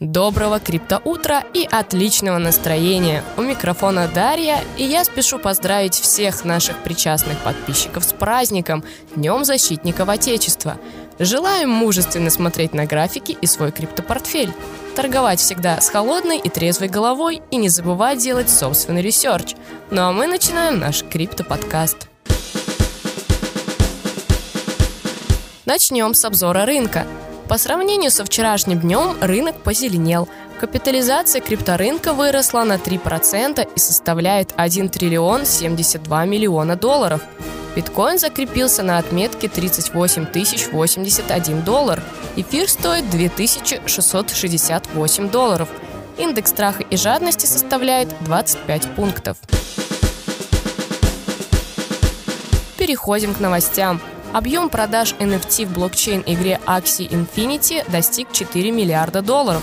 Доброго криптоутра и отличного настроения! У микрофона Дарья, и я спешу поздравить всех наших причастных подписчиков с праздником Днем Защитников Отечества. Желаем мужественно смотреть на графики и свой криптопортфель. Торговать всегда с холодной и трезвой головой и не забывать делать собственный research. Ну а мы начинаем наш криптоподкаст. Начнем с обзора рынка – по сравнению со вчерашним днем рынок позеленел. Капитализация крипторынка выросла на 3% и составляет 1 триллион 72 миллиона долларов. Биткоин закрепился на отметке 38 081 доллар. Эфир стоит 2668 долларов. Индекс страха и жадности составляет 25 пунктов. Переходим к новостям. Объем продаж NFT в блокчейн-игре Axie Infinity достиг 4 миллиарда долларов.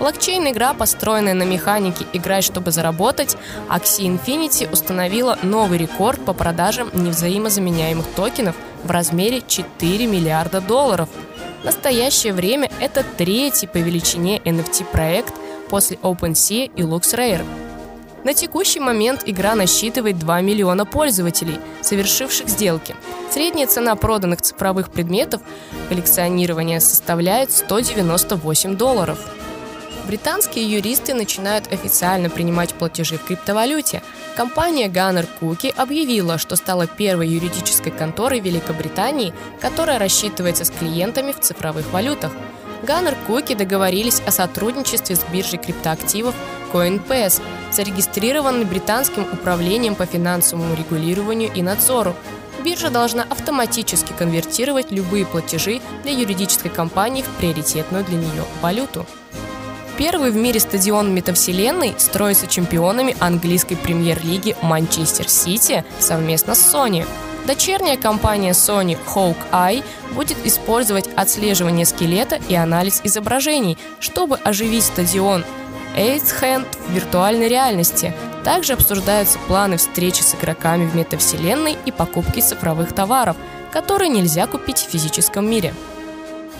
Блокчейн-игра, построенная на механике «играй, чтобы заработать», Axie Infinity установила новый рекорд по продажам невзаимозаменяемых токенов в размере 4 миллиарда долларов. В настоящее время это третий по величине NFT-проект после OpenSea и LuxRare – на текущий момент игра насчитывает 2 миллиона пользователей, совершивших сделки. Средняя цена проданных цифровых предметов коллекционирования составляет 198 долларов. Британские юристы начинают официально принимать платежи в криптовалюте. Компания Gunner Cookie объявила, что стала первой юридической конторой Великобритании, которая рассчитывается с клиентами в цифровых валютах. Gunner Cookie договорились о сотрудничестве с биржей криптоактивов CoinPass, зарегистрированный британским управлением по финансовому регулированию и надзору. Биржа должна автоматически конвертировать любые платежи для юридической компании в приоритетную для нее валюту. Первый в мире стадион метавселенной строится чемпионами английской премьер-лиги Манчестер Сити совместно с Sony. Дочерняя компания Sony Hawkeye будет использовать отслеживание скелета и анализ изображений, чтобы оживить стадион – Hand в виртуальной реальности. Также обсуждаются планы встречи с игроками в метавселенной и покупки цифровых товаров, которые нельзя купить в физическом мире.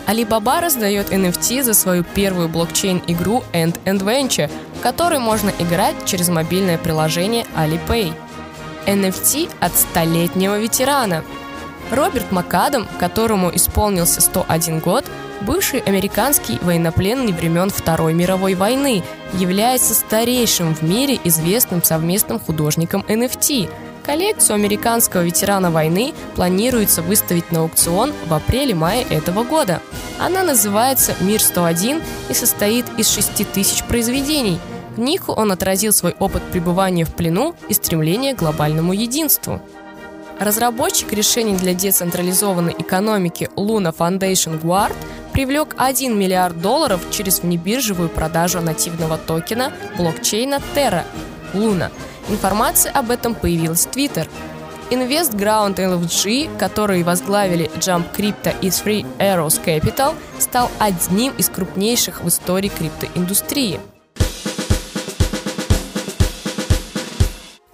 Alibaba раздает NFT за свою первую блокчейн-игру End Adventure, в которой можно играть через мобильное приложение Alipay. NFT от столетнего ветерана. Роберт Макадам, которому исполнился 101 год, Бывший американский военнопленный времен Второй мировой войны является старейшим в мире известным совместным художником NFT. Коллекцию американского ветерана войны планируется выставить на аукцион в апреле-мае этого года. Она называется «Мир-101» и состоит из 6 тысяч произведений. В них он отразил свой опыт пребывания в плену и стремление к глобальному единству. Разработчик решений для децентрализованной экономики Luna Foundation Guard привлек 1 миллиард долларов через внебиржевую продажу нативного токена блокчейна Terra Luna. Информация об этом появилась в Twitter. InvestGround LFG, которые возглавили Jump Crypto и Three Arrows Capital, стал одним из крупнейших в истории криптоиндустрии.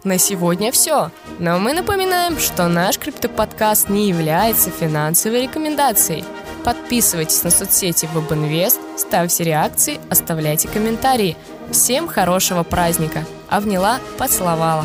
На сегодня все. Но мы напоминаем, что наш криптоподкаст не является финансовой рекомендацией – Подписывайтесь на соцсети WebInvest, ставьте реакции, оставляйте комментарии. Всем хорошего праздника! Обняла, поцеловала.